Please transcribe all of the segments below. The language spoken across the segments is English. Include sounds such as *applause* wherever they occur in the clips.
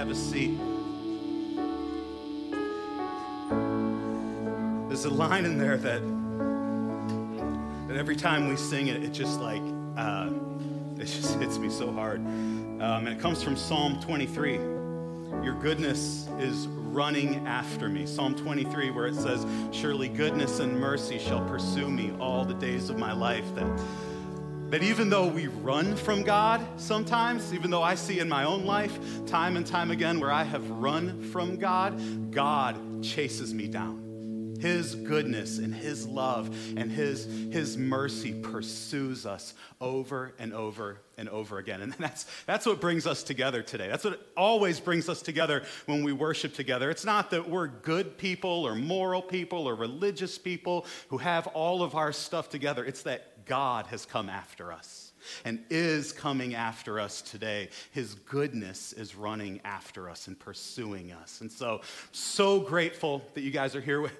have a seat. There's a line in there that, that every time we sing it, it just like, uh, *laughs* it just hits me so hard. Um, and it comes from Psalm 23. Your goodness is running after me. Psalm 23, where it says, Surely goodness and mercy shall pursue me all the days of my life. That, that even though we run from God sometimes, even though I see in my own life time and time again where I have run from God, God chases me down. His goodness and His love and His, His mercy pursues us over and over and over again. And *laughs* that's, that's what brings us together today. That's what always brings us together when we worship together. It's not that we're good people or moral people or religious people who have all of our stuff together, it's that God has come after us and is coming after us today. His goodness is running after us and pursuing us. And so, so grateful that you guys are here.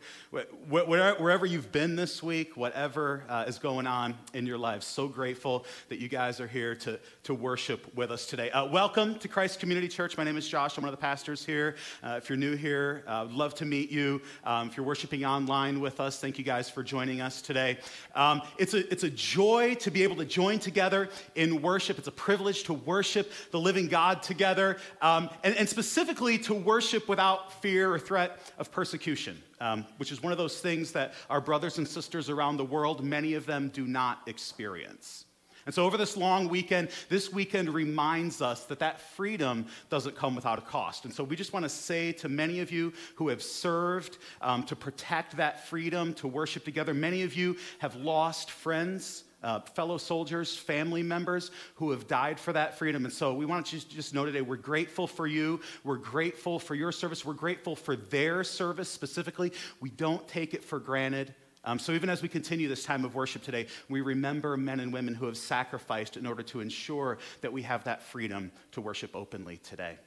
Wherever you've been this week, whatever uh, is going on in your lives, so grateful that you guys are here to, to worship with us today. Uh, welcome to Christ Community Church. My name is Josh. I'm one of the pastors here. Uh, if you're new here, uh, I'd love to meet you. Um, if you're worshiping online with us, thank you guys for joining us today. Um, it's, a, it's a joy to be able to join together together in worship. It's a privilege to worship the living God together, um, and, and, specifically to worship without fear or threat of persecution, um, which is one of those things that our brothers and sisters around the world, many of them do not experience. And so, over this long weekend, this weekend reminds us that that freedom doesn't come without a cost. And so, we just want to say to many of you who have served um, to protect that freedom, to worship together, many of you have lost friends uh, fellow soldiers, family members who have died for that freedom. And so we want you to just, know today we're grateful for you. We're grateful for your service. We're grateful for their service specifically. We don't take it for granted. Um, so even as we continue this time of worship today, we remember men and women who have sacrificed in order to ensure that we have that freedom to worship openly today.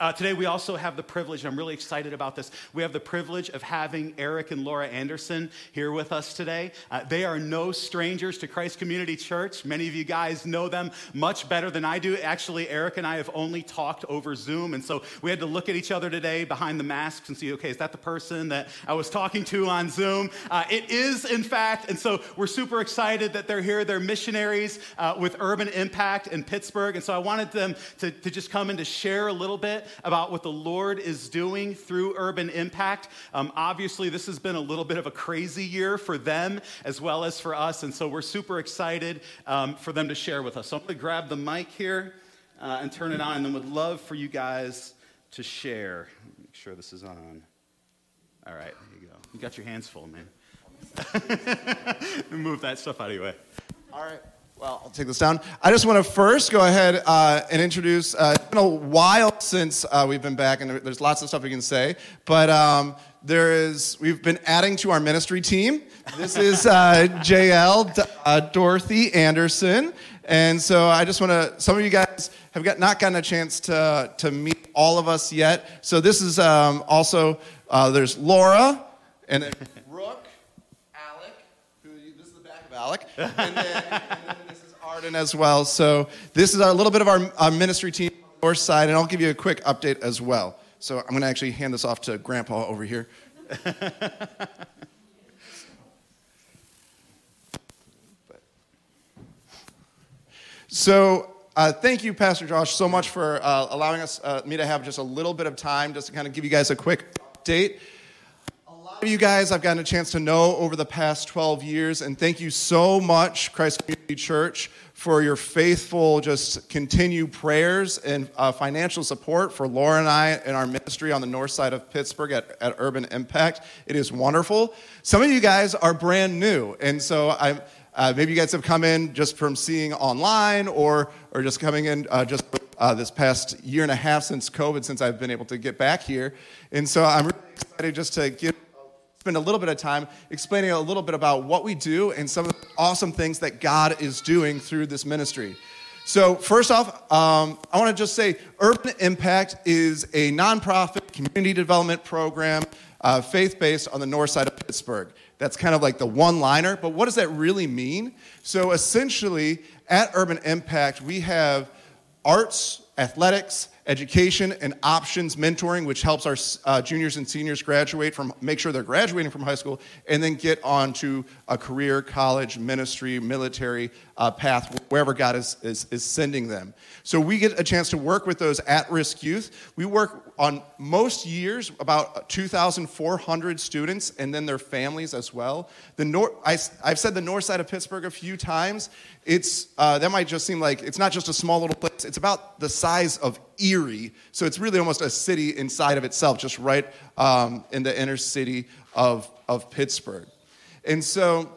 Uh, today, we also have the privilege, I'm really excited about this. We have the privilege of having Eric and Laura Anderson here with us today. Uh, they are no strangers to Christ Community Church. Many of you guys know them much better than I do. Actually, Eric and I have only talked over Zoom, and so we had to look at each other today behind the masks and see, okay, is that the person that I was talking to on Zoom? Uh, it is, in fact, and so we're super excited that they're here. They're missionaries uh, with Urban Impact in Pittsburgh, and so I wanted them to, to just come and to share a little bit about what the Lord is doing through Urban Impact. Um, obviously, this has been a little bit of a crazy year for them as well as for us, and so we're super excited um, for them to share with us. So I'm going to grab the mic here uh, and turn it on, and then would love for you guys to share. Make sure this is on. All right, there you go. You got your hands full, man. *laughs* Move that stuff out of your way. All right. Well, I'll take this down. I just want to first go ahead uh, and introduce. Uh, it's been a while since uh, we've been back, and there's lots of stuff we can say. But um, there is, we've been adding to our ministry team. This is uh, *laughs* JL uh, Dorothy Anderson, and so I just want to. Some of you guys have got, not gotten a chance to to meet all of us yet. So this is um, also uh, there's Laura and. Then Brooke, Alec, who this is the back of Alec, and then, and then Arden as well. So this is a little bit of our, our ministry team on north side, and I'll give you a quick update as well. So I'm going to actually hand this off to Grandpa over here. *laughs* so uh, thank you, Pastor Josh, so much for uh, allowing us uh, me to have just a little bit of time just to kind of give you guys a quick update. Of you guys I've gotten a chance to know over the past 12 years, and thank you so much, Christ Community Church, for your faithful, just continued prayers and uh, financial support for Laura and I in our ministry on the north side of Pittsburgh at, at Urban Impact. It is wonderful. Some of you guys are brand new, and so I. Uh, maybe you guys have come in just from seeing online or, or just coming in uh, just uh, this past year and a half since COVID, since I've been able to get back here. And so I'm really excited just to give spend a little bit of time explaining a little bit about what we do and some of the awesome things that God is doing through this ministry. So, first off, um, I want to just say Urban Impact is a nonprofit community development program, uh, faith based on the north side of Pittsburgh. That's kind of like the one liner, but what does that really mean? So, essentially, at Urban Impact, we have arts, athletics, education and options mentoring, which helps our uh, juniors and seniors graduate from, make sure they're graduating from high school, and then get on to a career, college, ministry, military uh, path, wherever God is, is, is sending them. So we get a chance to work with those at risk youth. We work on most years about 2,400 students and then their families as well. The nor- I, have said the north side of Pittsburgh a few times. It's, uh, that might just seem like it's not just a small little place, it's about the size of Erie. So it's really almost a city inside of itself, just right um, in the inner city of, of Pittsburgh. And so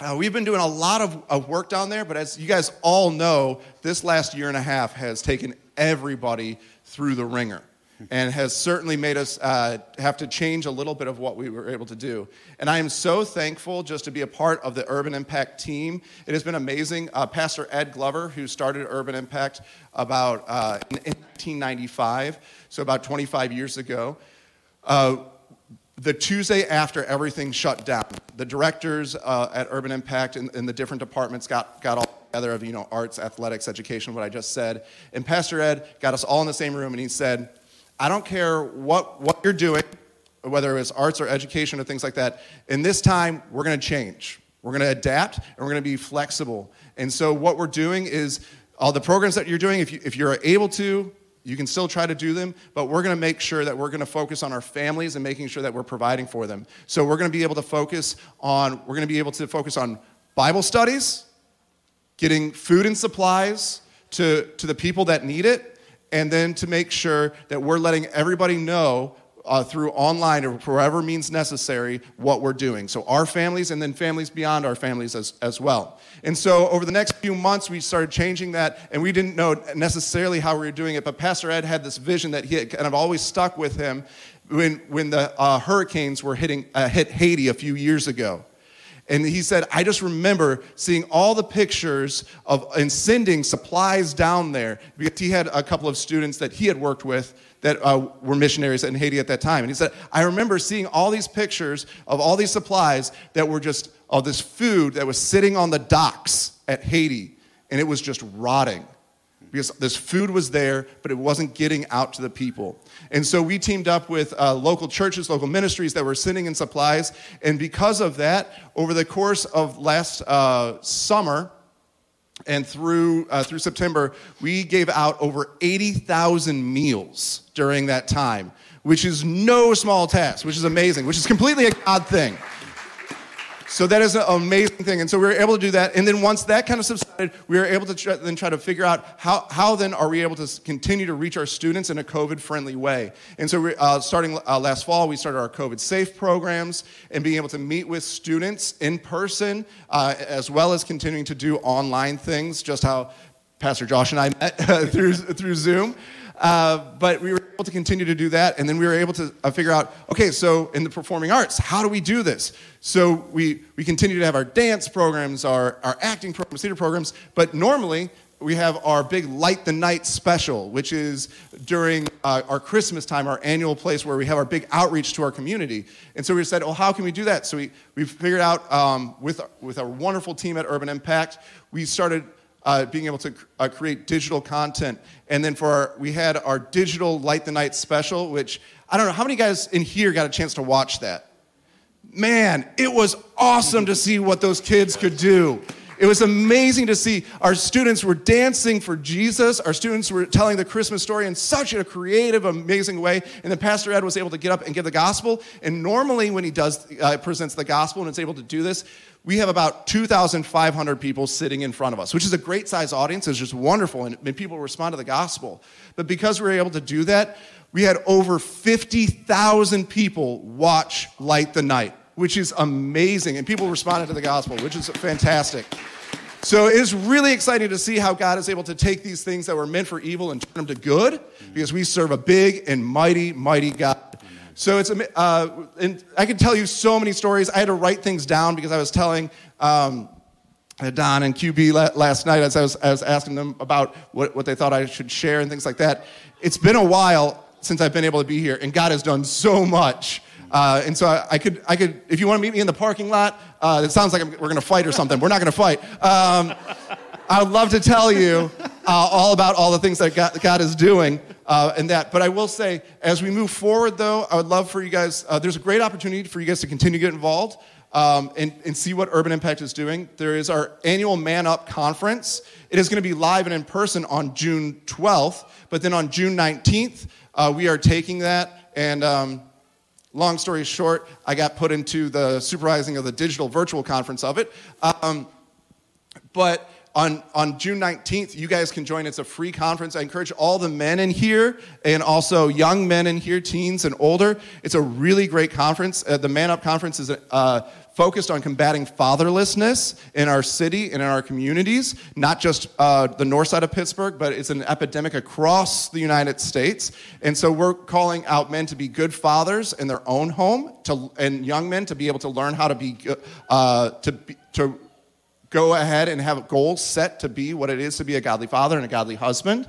uh, we've been doing a lot of, of work down there, but as you guys all know, this last year and a half has taken everybody through the ringer and has certainly made us uh, have to change a little bit of what we were able to do. And I am so thankful just to be a part of the Urban Impact team. It has been amazing. Uh, Pastor Ed Glover, who started Urban Impact about uh, in, in 1995, so about 25 years ago, uh, the Tuesday after everything shut down, the directors uh, at Urban Impact and, and, the different departments got, got all together of you know arts, athletics, education, what I just said. And Pastor Ed got us all in the same room and he said, I don't care what, what you're doing, whether it's arts or education or things like that. In this time, we're going to change. We're going to adapt and we're going to be flexible. And so, what we're doing is all the programs that you're doing, if, you, if you're able to, you can still try to do them, but we're going to make sure that we're going to focus on our families and making sure that we're providing for them. So we're going to be able to focus on we're going to be able to focus on Bible studies, getting food and supplies to, to the people that need it, and then to make sure that we're letting everybody know uh, through online or whatever means necessary what we're doing. So, our families and then families beyond our families as, as well. And so, over the next few months, we started changing that, and we didn't know necessarily how we were doing it, but Pastor Ed had this vision that he had kind of always stuck with him when, when the uh, hurricanes were hitting, uh, hit Haiti a few years ago. And he said, I just remember seeing all the pictures of and sending supplies down there because he had a couple of students that he had worked with that uh, were missionaries in Haiti at that time. And he said, I remember seeing all these pictures of all these supplies that were just, of this food that was sitting on the docks at Haiti, and it was just rotting because this food was there, but it wasn't getting out to the people. And so we teamed up with uh, local churches, local ministries that were sending in supplies. And because of that, over the course of last uh, summer, and through, uh, through September, we gave out over 80,000 meals during that time, which is no small task, which is amazing, which is completely a God thing. So that is an amazing thing. And so we were able to do that. And then once that kind of subsided, we were able to try, then try to figure out how, how then are we able to continue to reach our students in a COVID friendly way. And so we, uh, starting uh, last fall, we started our COVID safe programs and being able to meet with students in person uh, as well as continuing to do online things, just how Pastor Josh and I met *laughs* through, through Zoom. Uh, but we were able to continue to do that, and then we were able to uh, figure out okay, so in the performing arts, how do we do this? So we, we continue to have our dance programs, our, our acting programs, theater programs, but normally we have our big Light the Night special, which is during uh, our Christmas time, our annual place where we have our big outreach to our community. And so we said, well, how can we do that? So we, we figured out um, with, with our wonderful team at Urban Impact, we started uh, being able to uh, create digital content. And then for our, we had our digital Light the Night special, which I don't know how many guys in here got a chance to watch that. Man, it was awesome to see what those kids could do. It was amazing to see our students were dancing for Jesus. Our students were telling the Christmas story in such a creative, amazing way. And then Pastor Ed was able to get up and give the gospel. And normally, when he does uh, presents the gospel and is able to do this, we have about 2,500 people sitting in front of us, which is a great size audience. It's just wonderful, and, people respond to the gospel. But because we were able to do that, we had over 50,000 people watch Light the Night, which is amazing. And people responded to the gospel, which is fantastic. So it's really exciting to see how God is able to take these things that were meant for evil and turn them to good because we serve a big and mighty, mighty God. So it's, uh, and I could tell you so many stories. I had to write things down because I was telling um, Don and QB last night as I was, I was asking them about what, what they thought I should share and things like that. It's been a while since I've been able to be here, and God has done so much. Uh, and so I, I, could, I could, if you want to meet me in the parking lot, uh, it sounds like I'm, we're going to fight or something. We're not going to fight. Um, I would love to tell you *laughs* uh, all about all the things that God, God is doing uh, and that. But I will say, as we move forward, though, I would love for you guys, uh, there's a great opportunity for you guys to continue to get involved um, and, and see what Urban Impact is doing. There is our annual Man Up conference. It is going to be live and in person on June 12th, but then on June 19th, uh, we are taking that and. Um, long story short, I got put into the supervising of the digital virtual conference of it. Um, but on, on June 19th, you guys can join. It's a free conference. I encourage all the men in here and also young men in here, teens and older. It's a really great conference. Uh, the Man Up Conference is uh, focused on combating fatherlessness in our city and in our communities, not just uh, the north side of Pittsburgh, but it's an epidemic across the United States. And so we're calling out men to be good fathers in their own home, to, and young men to be able to learn how to be, uh, to, be, to go ahead and have goals set to be what it is to be a godly father and a godly husband.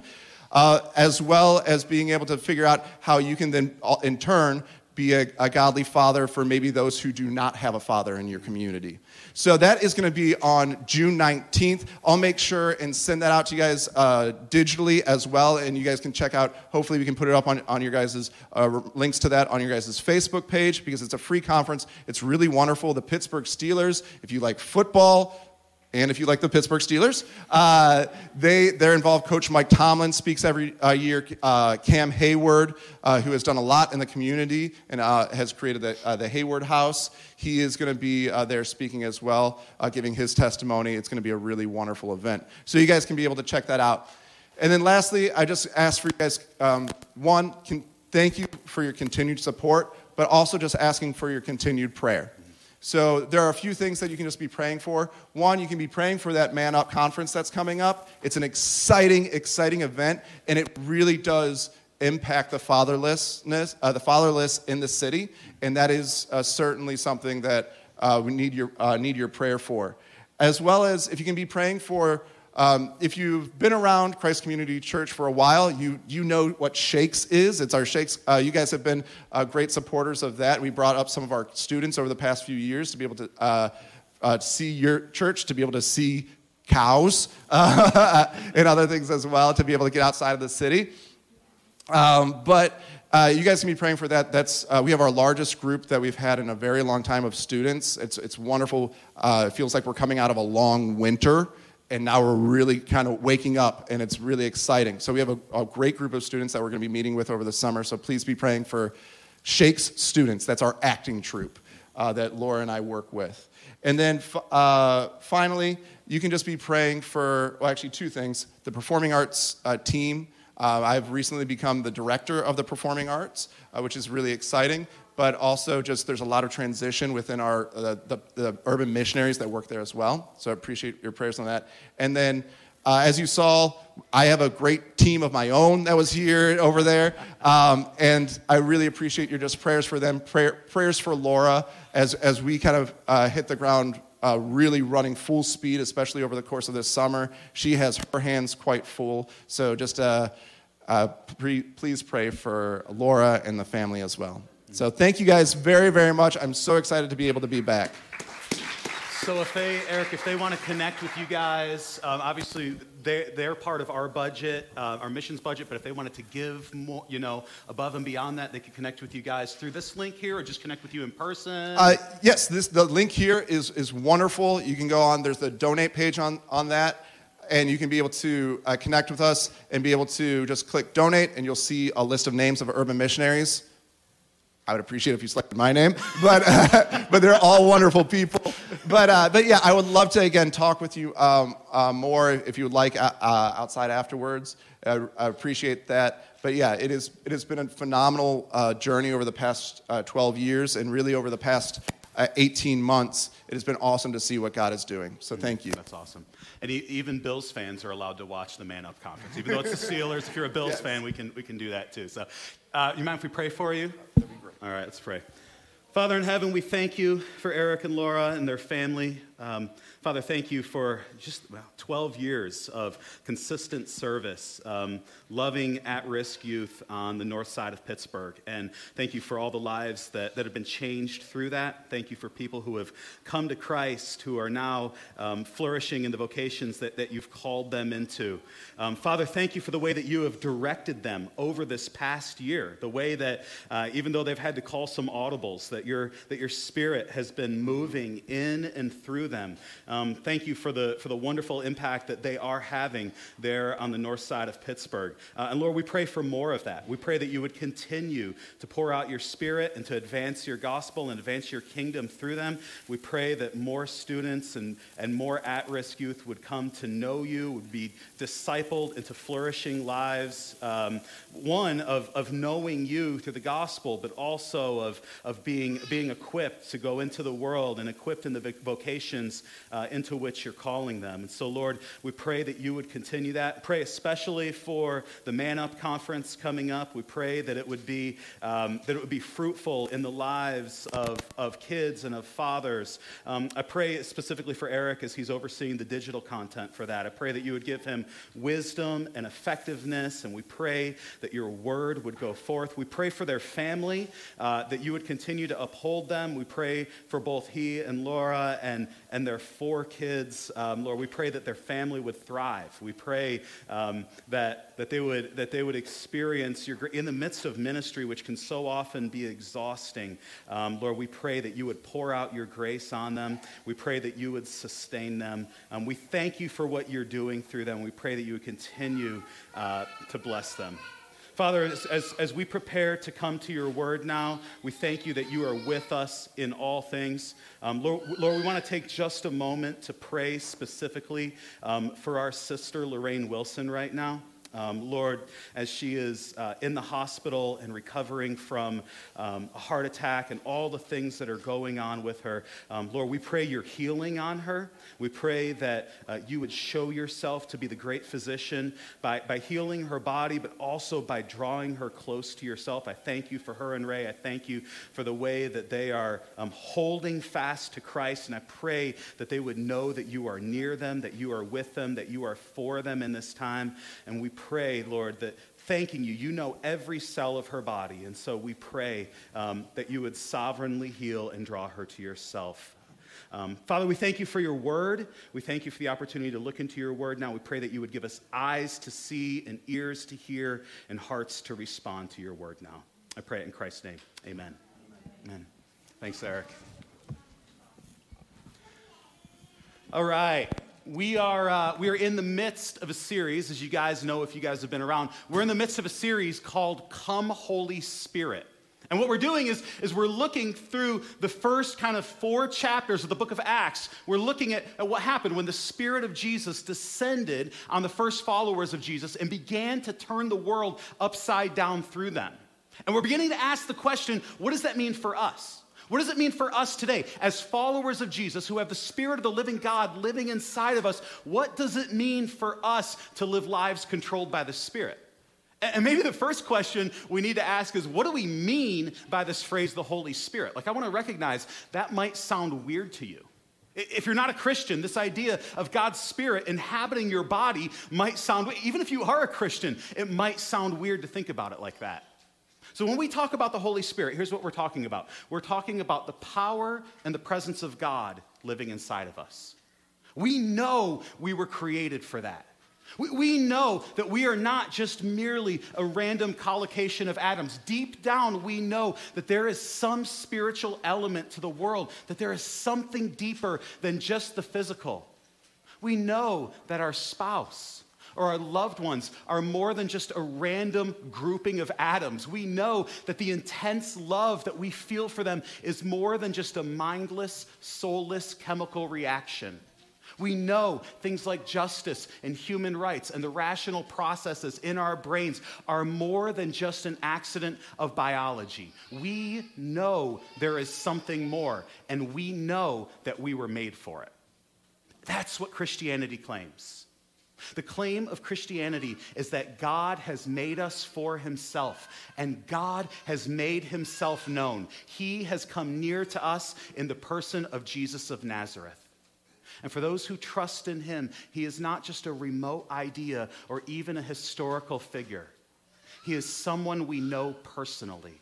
Uh, as well as being able to figure out how you can then, uh, in turn, be a, a, godly father for maybe those who do not have a father in your community. So that is going to be on June 19th. I'll make sure and send that out to you guys uh, digitally as well, and you guys can check out. Hopefully, we can put it up on, on your guys' uh, links to that on your guys' Facebook page because it's a free conference. It's really wonderful. The Pittsburgh Steelers, if you like football, and if you like the Pittsburgh Steelers, uh, they, they're involved. Coach Mike Tomlin speaks every uh, year. Uh, Cam Heyward, uh, who has done a lot in the community and uh, has created the, uh, the Heyward House, he is going to be there speaking as well, giving his testimony. It's going to be a really wonderful event. So you guys can be able to check that out. And then lastly, I just ask for you guys um, one, can, thank you for your continued support, but also just asking for your continued prayer. So there are a few things that you can just be praying for. One, you can be praying for that Man Up conference that's coming up. It's an exciting, exciting event, and it really does impact the fatherlessness, uh, the fatherless in the city, and that is uh, certainly something that uh, we need your uh, need your prayer for, as well as if you can be praying for um, if you've been around Christ Community Church for a while, you, you know what Shakes is. It's our Shakes. Uh, you guys have been uh, great supporters of that. We brought up some of our students over the past few years to be able to uh, uh see your church, to be able to see cows *laughs* and other things as well, to be able to get outside of the city. Um, but uh, you guys can be praying for that. That's uh, we have our largest group that we've had in a very long time of students. It's it's wonderful. Uh, it feels like we're coming out of a long winter, and now we're really kind of waking up and it's really exciting. So we have a, a great group of students that we're going to be meeting with over the summer so please be praying for shakes students. That's our acting troupe uh, that laura and i work with. And then uh, finally you can just be praying for well actually two things. The performing arts uh, team. Uh, i've recently become the director of the performing arts uh, which is really exciting but also just there's a lot of transition within our uh, the, the, urban missionaries that work there as well. So I appreciate your prayers on that. And then, uh, as you saw, I have a great team of my own that was here over there, um, and I really appreciate your just prayers for them. Prayer, prayers for Laura as as we kind of uh, hit the ground. Uh, really running full speed, especially over the course of this summer. She has her hands quite full. So just uh, uh, pre- please pray for Laura and the family as well. So thank you guys very, very much. I'm so excited to be able to be back. So if they, Eric, if they want to connect with you guys, um, obviously they're, they're part of our budget, uh, our missions budget, but if they wanted to give more, you know, above and beyond that, they could connect with you guys through this link here or just connect with you in person? Uh, yes, this, the link here is, is wonderful. You can go on, there's the donate page on, on that and you can be able to uh, connect with us and be able to just click donate, and you'll see a list of names of urban missionaries. I would appreciate if you selected my name, but uh, *laughs* but they're all wonderful people. But uh, but yeah, I would love to again talk with you um, uh, more if you would like uh, uh, outside afterwards. I, I, appreciate that. But yeah, it is it has been a phenomenal uh, journey over the past 12 years, and really over the past 18 months. It has been awesome to see what God is doing. So thank you. That's awesome. And even Bills fans are allowed to watch the Man Up conference, even though it's the Steelers. If you're a Bills yes. fan, we can we can do that too. So, you mind if we pray for you? All right, let's pray. Father in heaven, we thank you for Eric and Laura and their family. Um, Father, thank you for just well, 12 years of consistent service, um, loving at risk youth on the north side of Pittsburgh. And thank you for all the lives that, that have been changed through that. Thank you for people who have come to Christ, who are now um, flourishing in the vocations that, that you've called them into. Um, Father, thank you for the way that you have directed them over this past year, the way that uh, even though they've had to call some audibles, that your, that your spirit has been moving in and through them. Um, thank you for the, for the wonderful impact that they are having there on the north side of Pittsburgh. Uh, and Lord, we pray for more of that. We pray that you would continue to pour out your spirit and to advance your gospel and advance your kingdom through them. We pray that more students and, and more at risk youth would come to know you, would be discipled into flourishing lives. Um, one, of, of knowing you through the gospel, but also of, of being, being equipped to go into the world and equipped in the vocations uh, uh, into which you're calling them. And so, Lord, we pray that you would continue that. Pray especially for the Man Up conference coming up. We pray that it would be um, that it would be fruitful in the lives of, of kids and of fathers. Um, I pray specifically for Eric as he's overseeing the digital content for that. I pray that you would give him wisdom and effectiveness, and we pray that your word would go forth. We pray for their family, uh, that you would continue to uphold them. We pray for both he and Laura and, and their four kids. Um, Lord, we pray that their family would thrive. We pray um, that, that, they would, that they would experience your, in the midst of ministry, which can so often be exhausting. Um, Lord, we pray that you would pour out your grace on them. We pray that you would sustain them. Um, we thank you for what you're doing through them. We pray that you would continue uh, to bless them. Father, as, as, as, we prepare to come to your word now, we thank you that you are with us in all things. Um, Lord, Lord, we want to take just a moment to pray specifically um, for our sister, Lorraine Wilson, right now. Um, Lord, as she is uh, in the hospital and recovering from um, a heart attack and all the things that are going on with her, um, Lord, we pray your healing on her. We pray that uh, you would show yourself to be the great physician by, by healing her body, but also by drawing her close to yourself. I thank you for her and Ray. I thank you for the way that they are um, holding fast to Christ. And I pray that they would know that you are near them, that you are with them, that you are for them in this time. And we pray, Lord, that thanking you. You know every cell of her body. And so we pray um, that you would sovereignly heal and draw her to yourself. Um, Father, we thank you for your word. We thank you for the opportunity to look into your word. Now we pray that you would give us eyes to see and ears to hear and hearts to respond to your word now. I pray it in Christ's name. Amen. Amen. Thanks, Eric. All right we are, uh, we are in the midst of a series, as you guys know if you guys have been around. We're in the midst of a series called Come Holy Spirit. And what we're doing is, is we're looking through the first kind of four chapters of the book of Acts. We're looking at, at what happened when the Spirit of Jesus descended on the first followers of Jesus and began to turn the world upside down through them. And we're beginning to ask the question what does that mean for us? What does it mean for us today as followers of Jesus who have the Spirit of the living God living inside of us? What does it mean for us to live lives controlled by the Spirit? And maybe the first question we need to ask is what do we mean by this phrase, the Holy Spirit? Like, I want to recognize that might sound weird to you. If you're not a Christian, this idea of God's Spirit inhabiting your body might sound, even if you are a Christian, it might sound weird to think about it like that. So, when we talk about the Holy Spirit, here's what we're talking about we're talking about the power and the presence of God living inside of us. We know we were created for that. We, know that we are not just merely a random collocation of atoms. Deep down, we know that there is some spiritual element to the world, that there is something deeper than just the physical. We know that our spouse, or our loved ones are more than just a random grouping of atoms. We know that the intense love that we feel for them is more than just a mindless, soulless chemical reaction. We know things like justice and human rights and the rational processes in our brains are more than just an accident of biology. We know there is something more, and we know that we were made for it. That's what Christianity claims. The claim of Christianity is that God has made us for himself, and God has made himself known. He has come near to us in the person of Jesus of Nazareth. And for those who trust in him, he is not just a remote idea or even a historical figure. He is someone we know personally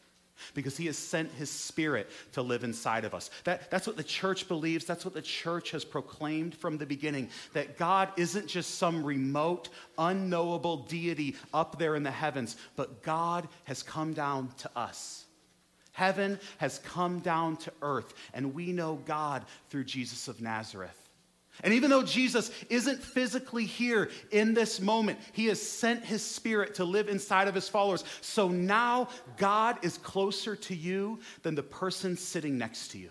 because he has sent his spirit to live inside of us. That, that's what the church believes. That's what the church has proclaimed from the beginning that God isn't just some remote, unknowable deity up there in the heavens, but God has come down to us. Heaven has come down to earth, and we know God through Jesus of Nazareth. And even though Jesus isn't physically here in this moment, he has sent his spirit to live inside of his followers. So now God is closer to you than the person sitting next to you.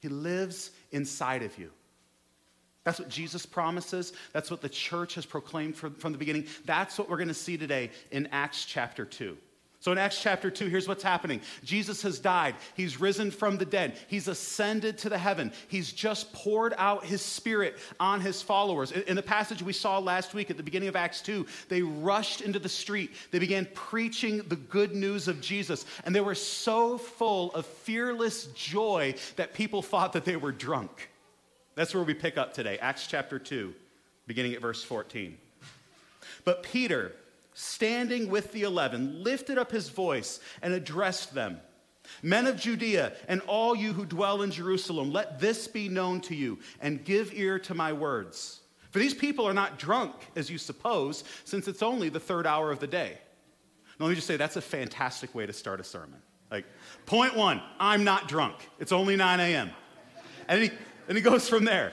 He lives inside of you. That's what Jesus promises. That's what the church has proclaimed from, from the beginning. That's what we're going to see today in Acts chapter 2. So in Acts chapter 2, here's what's happening. Jesus has died, he's risen from the dead, he's ascended to the heaven, he's just poured out his spirit on his followers. In the passage we saw last week at the beginning of Acts 2, they rushed into the street, they began preaching the good news of Jesus, and they were so full of fearless joy that people thought that they were drunk. That's where we pick up today, Acts chapter 2, beginning at verse 14. But Peter, standing with the eleven, lifted up his voice and addressed them Men of Judea, and all you who dwell in Jerusalem, let this be known to you, and give ear to my words. For these people are not drunk, as you suppose, since it's only the third hour of the day. Now, let me just say that's a fantastic way to start a sermon. Like, point one, I'm not drunk. It's only 9 a.m. And he, and he goes from there.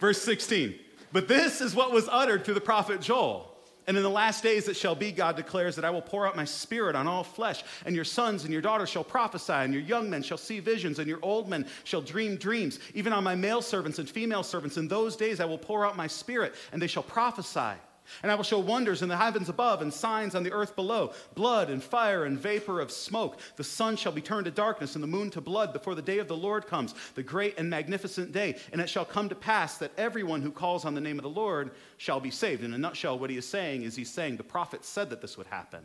Verse 16. But this is what was uttered through the prophet Joel. And in the last days that shall be, God declares, that I will pour out my spirit on all flesh, and your sons and your daughters shall prophesy, and your young men shall see visions, and your old men shall dream dreams. Even on my male servants and female servants, in those days I will pour out my spirit, and they shall prophesy. And I will show wonders in the heavens above and signs on the earth below blood and fire and vapor of smoke. The sun shall be turned to darkness and the moon to blood before the day of the Lord comes, the great and magnificent day. And it shall come to pass that everyone who calls on the name of the Lord shall be saved. In a nutshell, what he is saying is he's saying the prophet said that this would happen.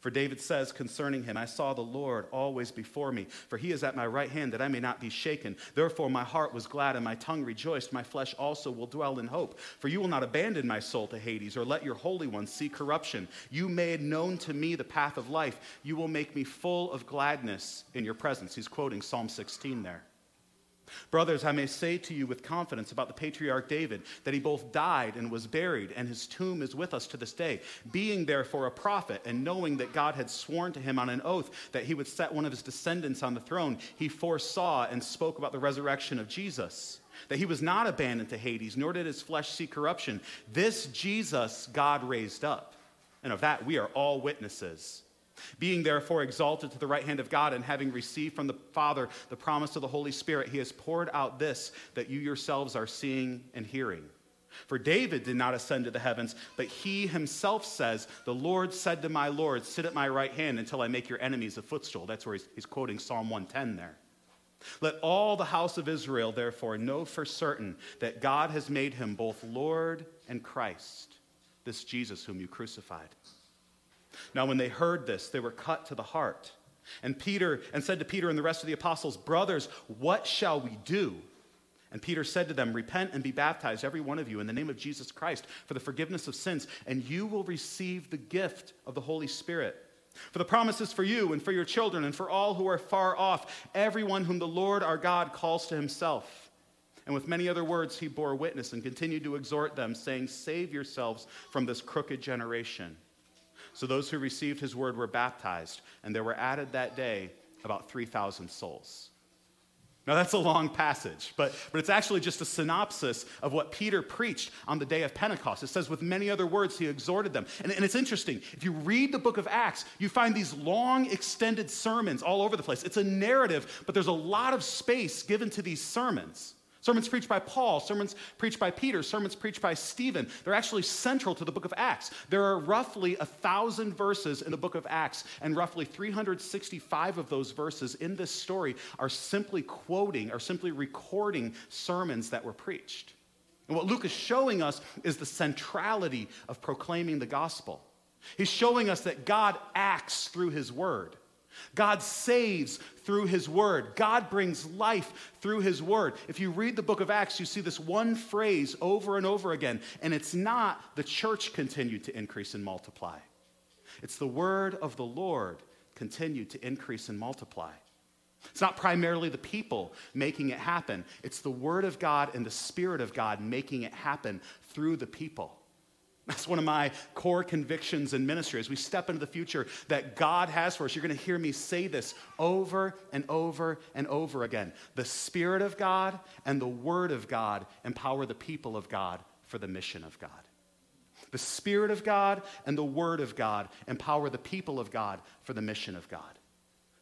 For David says concerning him, I saw the Lord always before me, for he is at my right hand that I may not be shaken. Therefore my heart was glad and my tongue rejoiced. My flesh also will dwell in hope. For you will not abandon my soul to Hades or let your Holy One see corruption. You made known to me the path of life. You will make me full of gladness in your presence. He's quoting Psalm 16 there. Brothers, I may say to you with confidence about the patriarch David that he both died and was buried, and his tomb is with us to this day. Being therefore a prophet, and knowing that God had sworn to him on an oath that he would set one of his descendants on the throne, he foresaw and spoke about the resurrection of Jesus. That he was not abandoned to Hades, nor did his flesh see corruption. This Jesus God raised up. And of that we are all witnesses. Being therefore exalted to the right hand of God and having received from the Father the promise of the Holy Spirit, he has poured out this that you yourselves are seeing and hearing. For David did not ascend to the heavens, but he himself says, The Lord said to my Lord, Sit at my right hand until I make your enemies a footstool. That's where he's, he's quoting Psalm 110 there. Let all the house of Israel, therefore, know for certain that God has made him both Lord and Christ, this Jesus whom you crucified. Now, when they heard this, they were cut to the heart. And Peter and said to Peter and the rest of the apostles, Brothers, what shall we do? And Peter said to them, Repent and be baptized, every one of you, in the name of Jesus Christ, for the forgiveness of sins, and you will receive the gift of the Holy Spirit. For the promises for you and for your children and for all who are far off, everyone whom the Lord our God calls to himself. And with many other words, he bore witness and continued to exhort them, saying, Save yourselves from this crooked generation. So those who received his word were baptized, and there were added that day about 3,000 souls. Now, that's a long passage, but, but it's actually just a synopsis of what Peter preached on the day of Pentecost. It says, with many other words, he exhorted them. And, and it's interesting. If you read the book of Acts, you find these long, extended sermons all over the place. It's a narrative, but there's a lot of space given to these sermons. Sermons preached by Paul, sermons preached by Peter, sermons preached by Stephen. They're actually central to the book of Acts. There are roughly a thousand verses in the book of Acts, and roughly 365 of those verses in this story are simply quoting, are simply recording sermons that were preached. And what Luke is showing us is the centrality of proclaiming the gospel. He's showing us that God acts through his word. God saves through his word. God brings life through his word. If you read the book of Acts, you see this one phrase over and over again, and it's not the church continued to increase and multiply. It's the word of the Lord continued to increase and multiply. It's not primarily the people making it happen, it's the word of God and the spirit of God making it happen through the people. That's one of my core convictions in ministry as we step into the future that God has for us. You're going to hear me say this over and over and over again. The Spirit of God and the Word of God empower the people of God for the mission of God. The Spirit of God and the Word of God empower the people of God for the mission of God.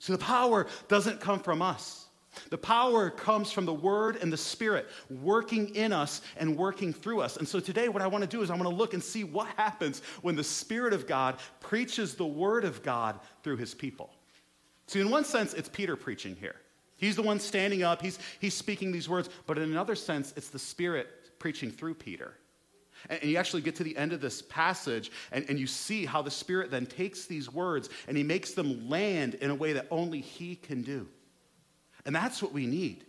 So the power doesn't come from us. The power comes from the Word and the Spirit working in us and working through us. And so today, what I want to do is I want to look and see what happens when the Spirit of God preaches the Word of God through His people. See, in one sense, it's Peter preaching here. He's the one standing up, he's, he's speaking these words, but in another sense, it's the Spirit preaching through Peter. And, you actually get to the end of this passage, and, and you see how the Spirit then takes these words and he makes them land in a way that only He can do. And that's what we need.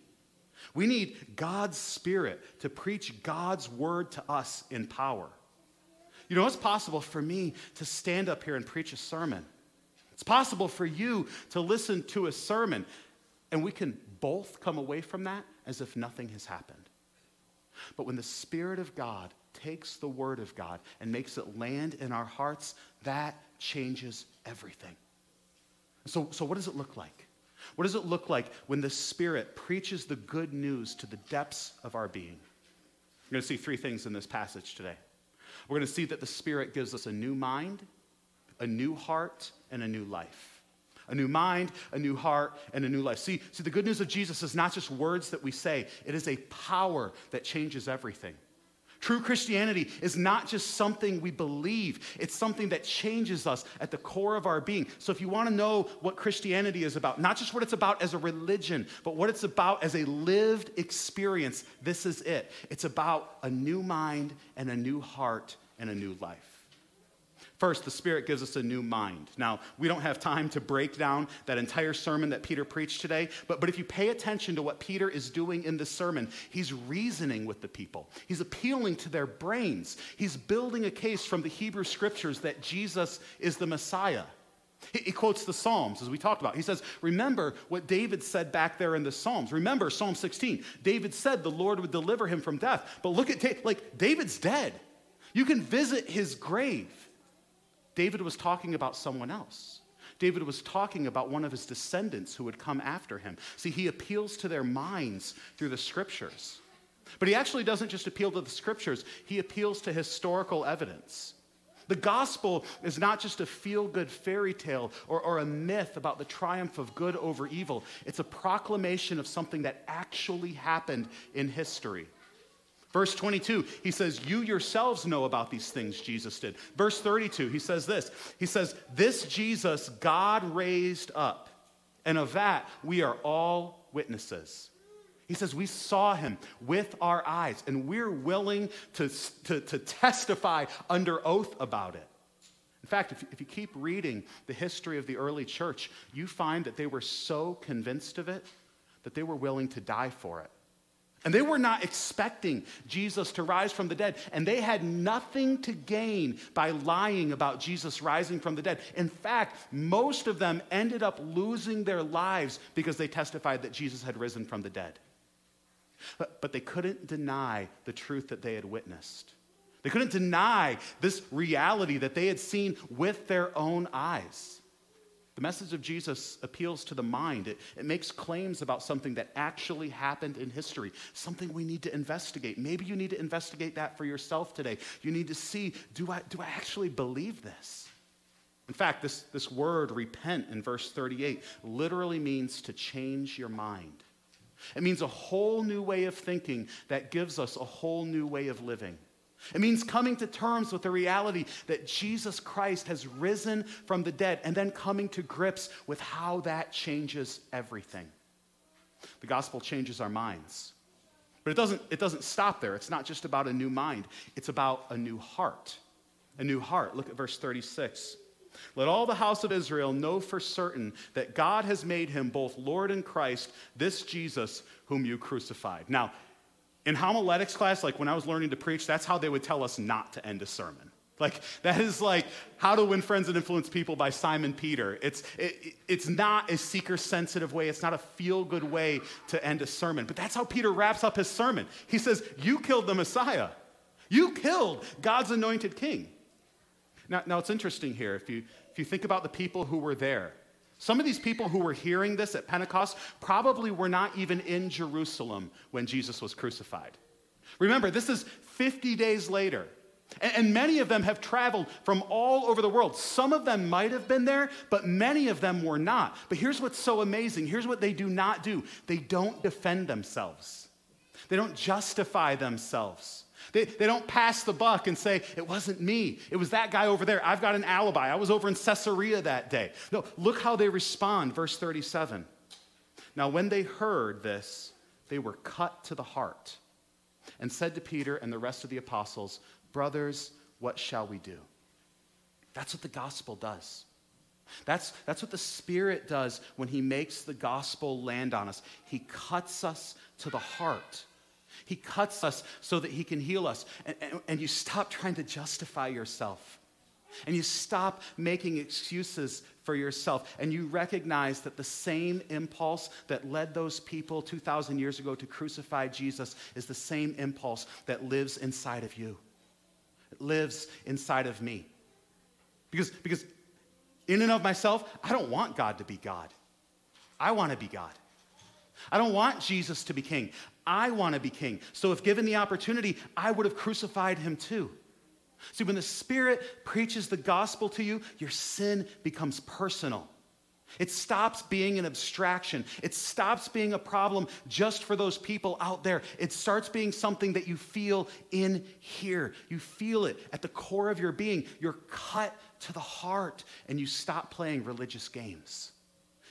We need God's Spirit to preach God's word to us in power. You know, it's possible for me to stand up here and preach a sermon. It's possible for you to listen to a sermon, and we can both come away from that as if nothing has happened. But when the Spirit of God takes the Word of God and makes it land in our hearts, that changes everything. So, so what does it look like? What does it look like when the Spirit preaches the good news to the depths of our being? We're going to see three things in this passage today. We're going to see that the Spirit gives us a new mind, a new heart, and a new life. A new mind, a new heart, and a new life. See, see, the good news of Jesus is not just words that we say, it is a power that changes everything. True Christianity is not just something we believe, it's something that changes us at the core of our being. So, if you want to know what Christianity is about, not just what it's about as a religion, but what it's about as a lived experience, this is it. It's about a new mind and a new heart and a new life. First, the Spirit gives us a new mind. Now, we don't have time to break down that entire sermon that Peter preached today, but, but if you pay attention to what Peter is doing in this sermon, he's reasoning with the people. He's appealing to their brains. He's building a case from the Hebrew scriptures that Jesus is the Messiah. He, he quotes the Psalms, as we talked about. He says, Remember what David said back there in the Psalms. Remember Psalm 16. David said the Lord would deliver him from death. But look at, like, David's dead. You can visit his grave. David was talking about someone else. David was talking about one of his descendants who would come after him. See, he appeals to their minds through the scriptures. But he actually doesn't just appeal to the scriptures, he appeals to historical evidence. The gospel is not just a feel good fairy tale or, or, a myth about the triumph of good over evil. It's a proclamation of something that actually happened in history. Verse 22, he says, You yourselves know about these things Jesus did. Verse 32, he says this He says, This Jesus God raised up, and of that we are all witnesses. He says, We saw him with our eyes, and we're willing to, to, to testify under oath about it. In fact, if, if you keep reading the history of the early church, you find that they were so convinced of it that they were willing to die for it. And they were not expecting Jesus to rise from the dead. And they had nothing to gain by lying about Jesus rising from the dead. In fact, most of them ended up losing their lives because they testified that Jesus had risen from the dead. But, but they couldn't deny the truth that they had witnessed. They couldn't deny this reality that they had seen with their own eyes. The message of Jesus appeals to the mind. It, it makes claims about something that actually happened in history, something we need to investigate. Maybe you need to investigate that for yourself today. You need to see do I, do I actually believe this? In fact, this, this word, repent, in verse 38, literally means to change your mind. It means a whole new way of thinking that gives us a whole new way of living. It means coming to terms with the reality that Jesus Christ has risen from the dead and then coming to grips with how that changes everything. The gospel changes our minds. But it doesn't, it doesn't stop there. It's not just about a new mind, it's about a new heart. A new heart. Look at verse 36. Let all the house of Israel know for certain that God has made him both Lord and Christ, this Jesus whom you crucified. Now, in homiletics class, like when I was learning to preach, that's how they would tell us not to end a sermon. Like, that is like How to Win Friends and Influence People by Simon Peter. It's, it, it's not a seeker sensitive way, it's not a feel good way to end a sermon. But that's how Peter wraps up his sermon. He says, You killed the Messiah, you killed God's anointed king. Now, now it's interesting here. If you, if you think about the people who were there, some of these people who were hearing this at Pentecost probably were not even in Jerusalem when Jesus was crucified. Remember, this is 50 days later. And many of them have traveled from all over the world. Some of them might have been there, but many of them were not. But here's what's so amazing here's what they do not do they don't defend themselves, they don't justify themselves. They, they don't pass the buck and say, It wasn't me. It was that guy over there. I've got an alibi. I was over in Caesarea that day. No, look how they respond. Verse 37. Now, when they heard this, they were cut to the heart and said to Peter and the rest of the apostles, Brothers, what shall we do? That's what the gospel does. That's, that's what the Spirit does when He makes the gospel land on us. He cuts us to the heart. He cuts us so that He can heal us. And, and, and, you stop trying to justify yourself. And you stop making excuses for yourself. And you recognize that the same impulse that led those people 2,000 years ago to crucify Jesus is the same impulse that lives inside of you. It lives inside of me. Because, because in and of myself, I don't want God to be God. I want to be God. I don't want Jesus to be king. I want to be king. So, if given the opportunity, I would have crucified him too. See, when the Spirit preaches the gospel to you, your sin becomes personal. It stops being an abstraction. It stops being a problem just for those people out there. It starts being something that you feel in here. You feel it at the core of your being. You're cut to the heart, and you stop playing religious games.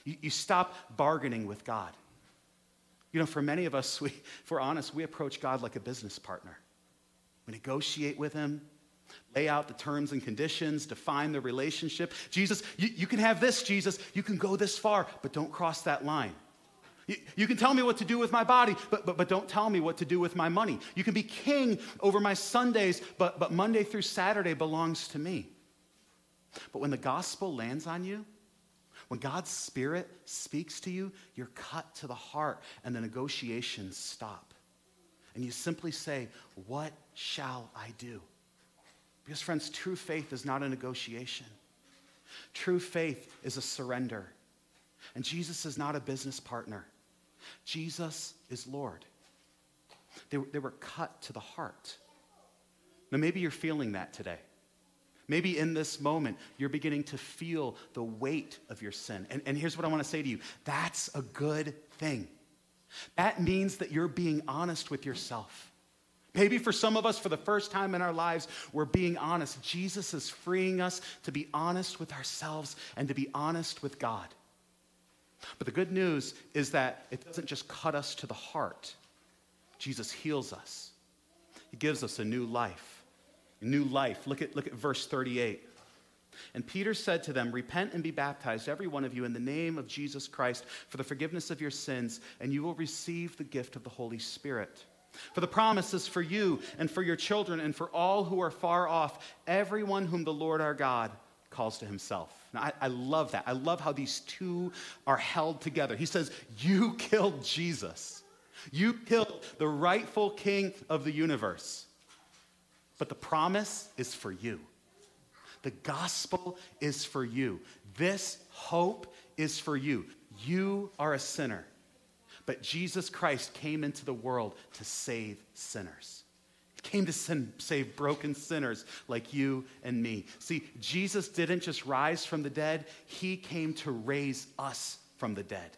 You, you stop bargaining with God. You know, for many of us, *laughs* we, if we're honest, we approach God like a business partner. We negotiate with Him, lay out the terms and conditions, define the relationship. Jesus, you, you can have this, Jesus. You can go this far, but don't cross that line. You, you can tell me what to do with my body, but, but, but don't tell me what to do with my money. You can be king over my Sundays, but, but Monday through Saturday belongs to me. But when the gospel lands on you, when God's Spirit speaks to you, you're cut to the heart and the negotiations stop. And you simply say, What shall I do? Because, friends, true faith is not a negotiation. True faith is a surrender. And Jesus is not a business partner, Jesus is Lord. They, they were cut to the heart. Now, maybe you're feeling that today. Maybe in this moment, you're beginning to feel the weight of your sin. And, and here's what I want to say to you that's a good thing. That means that you're being honest with yourself. Maybe for some of us, for the first time in our lives, we're being honest. Jesus is freeing us to be honest with ourselves and to be honest with God. But the good news is that it doesn't just cut us to the heart, Jesus heals us, He gives us a new life new life. Look at, look at verse 38. And Peter said to them, Repent and be baptized, every one of you, in the name of Jesus Christ, for the forgiveness of your sins, and you will receive the gift of the Holy Spirit. For the promise is for you and for your children and for all who are far off, everyone whom the Lord our God calls to himself. Now, I, I love that. I love how these two are held together. He says, You killed Jesus, you killed the rightful king of the universe. But the promise is for you. The gospel is for you. This hope is for you. You are a sinner. But Jesus Christ came into the world to save sinners. He came to sin, save broken sinners like you and me. See, Jesus didn't just rise from the dead, He came to raise us from the dead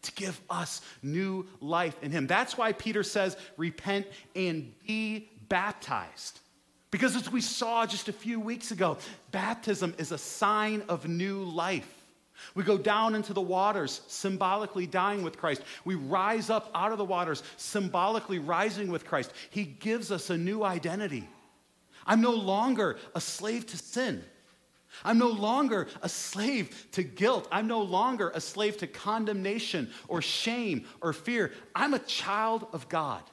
to give us new life in Him. That's why Peter says, repent and be baptized. Because as we saw just a few weeks ago, baptism is a sign of new life. We go down into the waters, symbolically dying with Christ. We rise up out of the waters, symbolically rising with Christ. He gives us a new identity. I'm no longer a slave to sin. I'm no longer a slave to guilt. I'm no longer a slave to condemnation or shame or fear. I'm a child of God.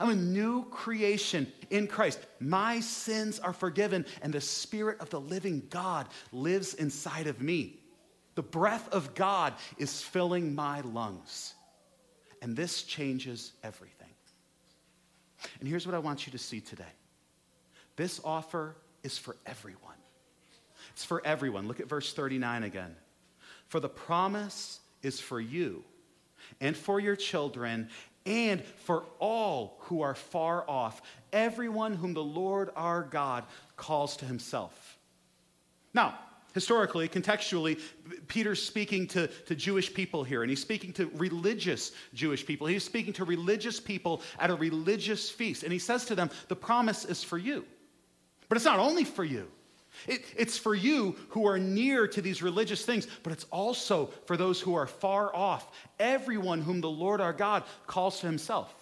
I'm a new creation in Christ. My sins are forgiven, and the Spirit of the living God lives inside of me. The breath of God is filling my lungs. And this changes everything. And here's what I want you to see today this offer is for everyone. It's for everyone. Look at verse 39 again. For the promise is for you and for your children and for all who are far off, everyone whom the Lord our God calls to himself. Now, historically, contextually, Peter's speaking to, to Jewish people here, and he's speaking to religious Jewish people. He's speaking to religious people at a religious feast, and he says to them, The promise is for you. But it's not only for you. It, it's for you who are near to these religious things, but it's also for those who are far off, everyone whom the Lord our God calls to himself.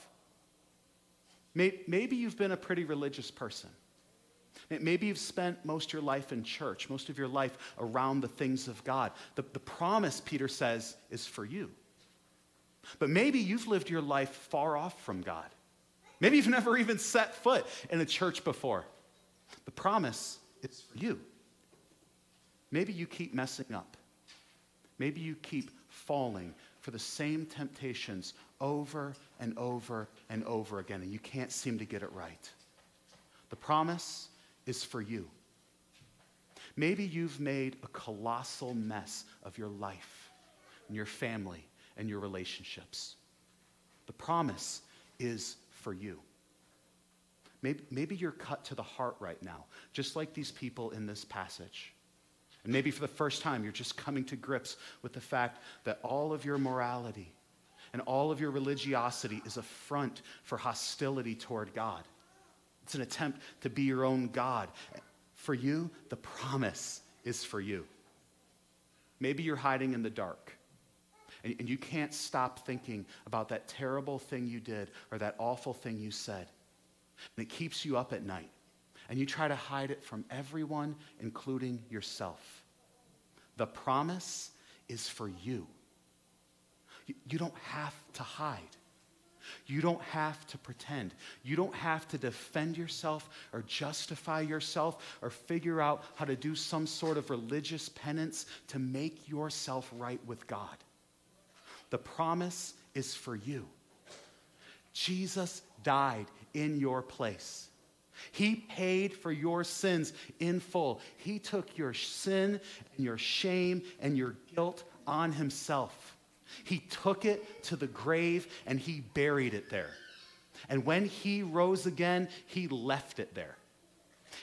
Maybe you've been a pretty religious person. Maybe you've spent most of your life in church, most of your life around the things of God. The, the promise, Peter says, is for you. But maybe you've lived your life far off from God. Maybe you've *laughs* never even set foot in a church before. The promise it's for you. Maybe you keep messing up. Maybe you keep falling for the same temptations over and over and over again, and you can't seem to get it right. The promise is for you. Maybe you've made a colossal mess of your life and your family and your relationships. The promise is for you. Maybe, maybe you're cut to the heart right now, just like these people in this passage. And maybe for the first time, you're just coming to grips with the fact that all of your morality and all of your religiosity is a front for hostility toward God. It's an attempt to be your own God. For you, the promise is for you. Maybe you're hiding in the dark and, and you can't stop thinking about that terrible thing you did or that awful thing you said. And it keeps you up at night. And you try to hide it from everyone, including yourself. The promise is for you. You, don't have to hide. You don't have to pretend. You don't have to defend yourself or justify yourself or figure out how to do some sort of religious penance to make yourself right with God. The promise is for you. Jesus died in your place. He paid for your sins in full. He took your sin and your shame and your guilt on himself. He took it to the grave and he buried it there. And when he rose again, he left it there.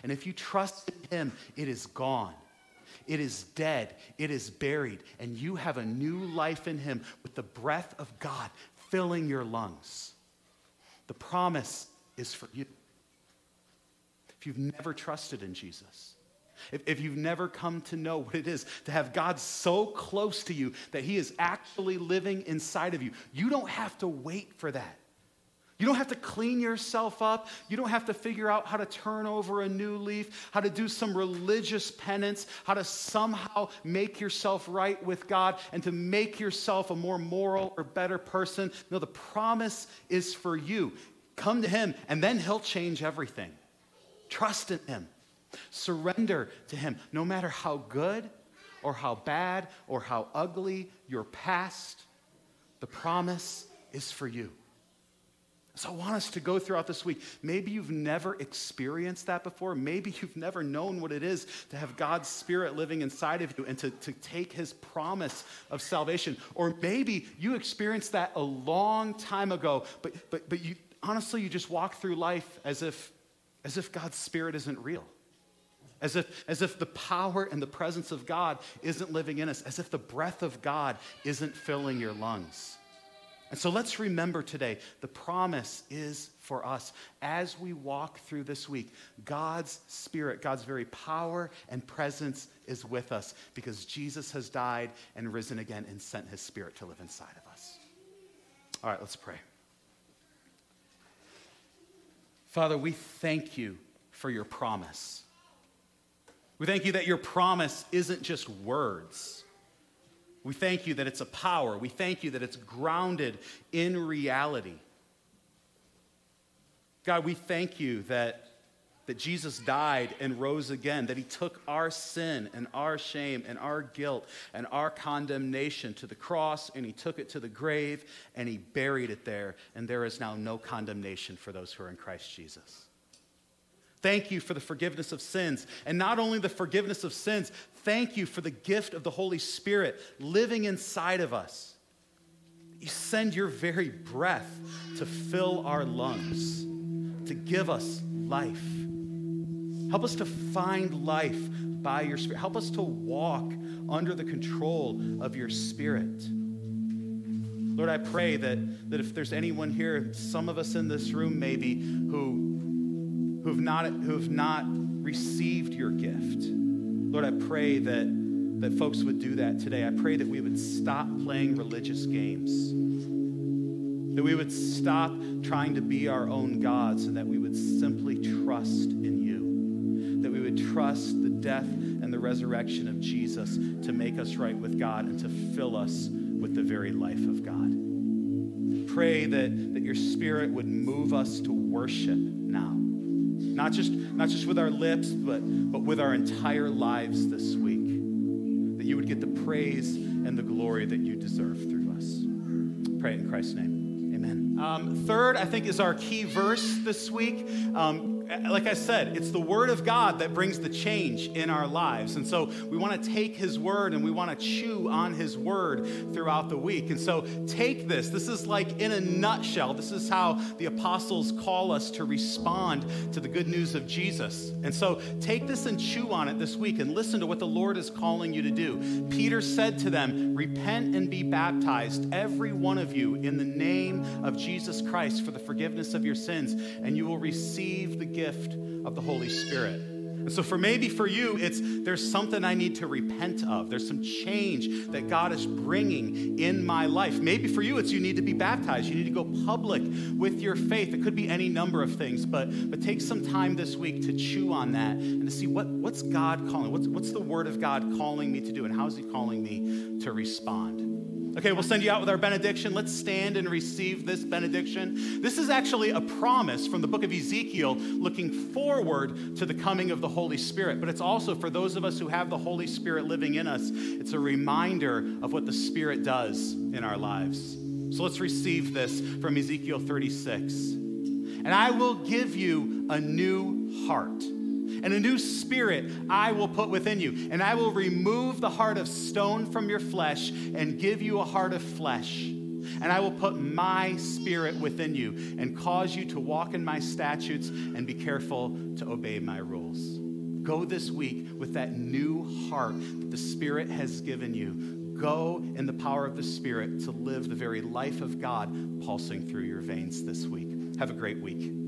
And if you trust in him, it is gone. It is dead. It is buried. And you have a new life in him with the breath of God filling your lungs. The promise is for you. If you've never trusted in Jesus, if, if you've never come to know what it is to have God so close to you that He is actually living inside of you, you don't have to wait for that. You don't have to clean yourself up. You don't have to figure out how to turn over a new leaf, how to do some religious penance, how to somehow make yourself right with God and to make yourself a more moral or better person. No, the promise is for you. Come to Him, and then He'll change everything. Trust in Him. Surrender to Him, no matter how good or how bad or how ugly your past, the promise is for you. So I want us to go throughout this week. Maybe you've never experienced that before. Maybe you've never known what it is to have God's Spirit living inside of you and to, to take His promise of salvation. Or maybe you experienced that a long time ago, but, but, but you, honestly, you just walk through life as if, as if God's Spirit isn't real. as if, as if the power and the presence of God isn't living in us, as if the breath of God isn't filling your lungs. And so let's remember today the promise is for us as we walk through this week. God's Spirit, God's very power and presence is with us because Jesus has died and risen again and sent his Spirit to live inside of us. All right, let's pray. Father, we thank you for your promise. We thank you that your promise isn't just words. We thank you that it's a power. We thank you that it's grounded in reality. God, we thank you that, that Jesus died and rose again, that he took our sin and our shame and our guilt and our condemnation to the cross and he took it to the grave and he buried it there, and there is now no condemnation for those who are in Christ Jesus. Thank you for the forgiveness of sins. And not only the forgiveness of sins, thank you for the gift of the Holy Spirit living inside of us. You send your very breath to fill our lungs, to give us life. Help us to find life by your Spirit. Help us to walk under the control of your Spirit. Lord, I pray that, that if there's anyone here, some of us in this room maybe, who who have not, who have not received your gift. Lord, I pray that, that folks would do that today. I pray that we would stop playing religious games, that we would stop trying to be our own gods, and that we would simply trust in you, trust the death and the resurrection of Jesus to make us right with God and to fill us with the very life of God. Pray that, that your spirit would move us to worship now not just, not just with our lips, but, but with our entire lives this week. That you would get the praise and the glory that you deserve through us. Pray in Christ's name. Amen. Um, third, I think, is our key verse this week. Um, like I said, it's the Word of God that brings the change in our lives. And so we want to take His Word and we want to chew on His Word throughout the week. And so take this. This is like in a nutshell, this is how the apostles call us to respond to the good news of Jesus. And so take this and chew on it this week and listen to what the Lord is calling you to do. Peter said to them, Repent and be baptized, every one of you, in the name of Jesus Christ for the forgiveness of your sins, and you will receive the gift of the Holy Spirit. And so, for maybe for you, it's there's something I need to repent of. There's some change that God is bringing in my life. Maybe for you, it's you need to be baptized. You need to go public with your faith. It could be any number of things, but, but take some time this week to chew on that and to see what, what's God calling? What's, what's the Word of God calling me to do, and how's He calling me to respond? Okay, we'll send you out with our benediction. Let's stand and receive this benediction. This is actually a promise from the book of Ezekiel looking forward to the coming of the Holy Spirit. But it's also for those of us who have the Holy Spirit living in us, it's a reminder of what the Spirit does in our lives. So let's receive this from Ezekiel 36. And I will give you a new heart and a new spirit I will put within you. And I will remove the heart of stone from your flesh and give you a heart of flesh. And I will put my spirit within you and cause you to walk in my statutes and be careful to obey my rules. Go this week with that new heart that the Spirit has given you. Go in the power of the Spirit to live the very life of God pulsing through your veins this week. Have a great week.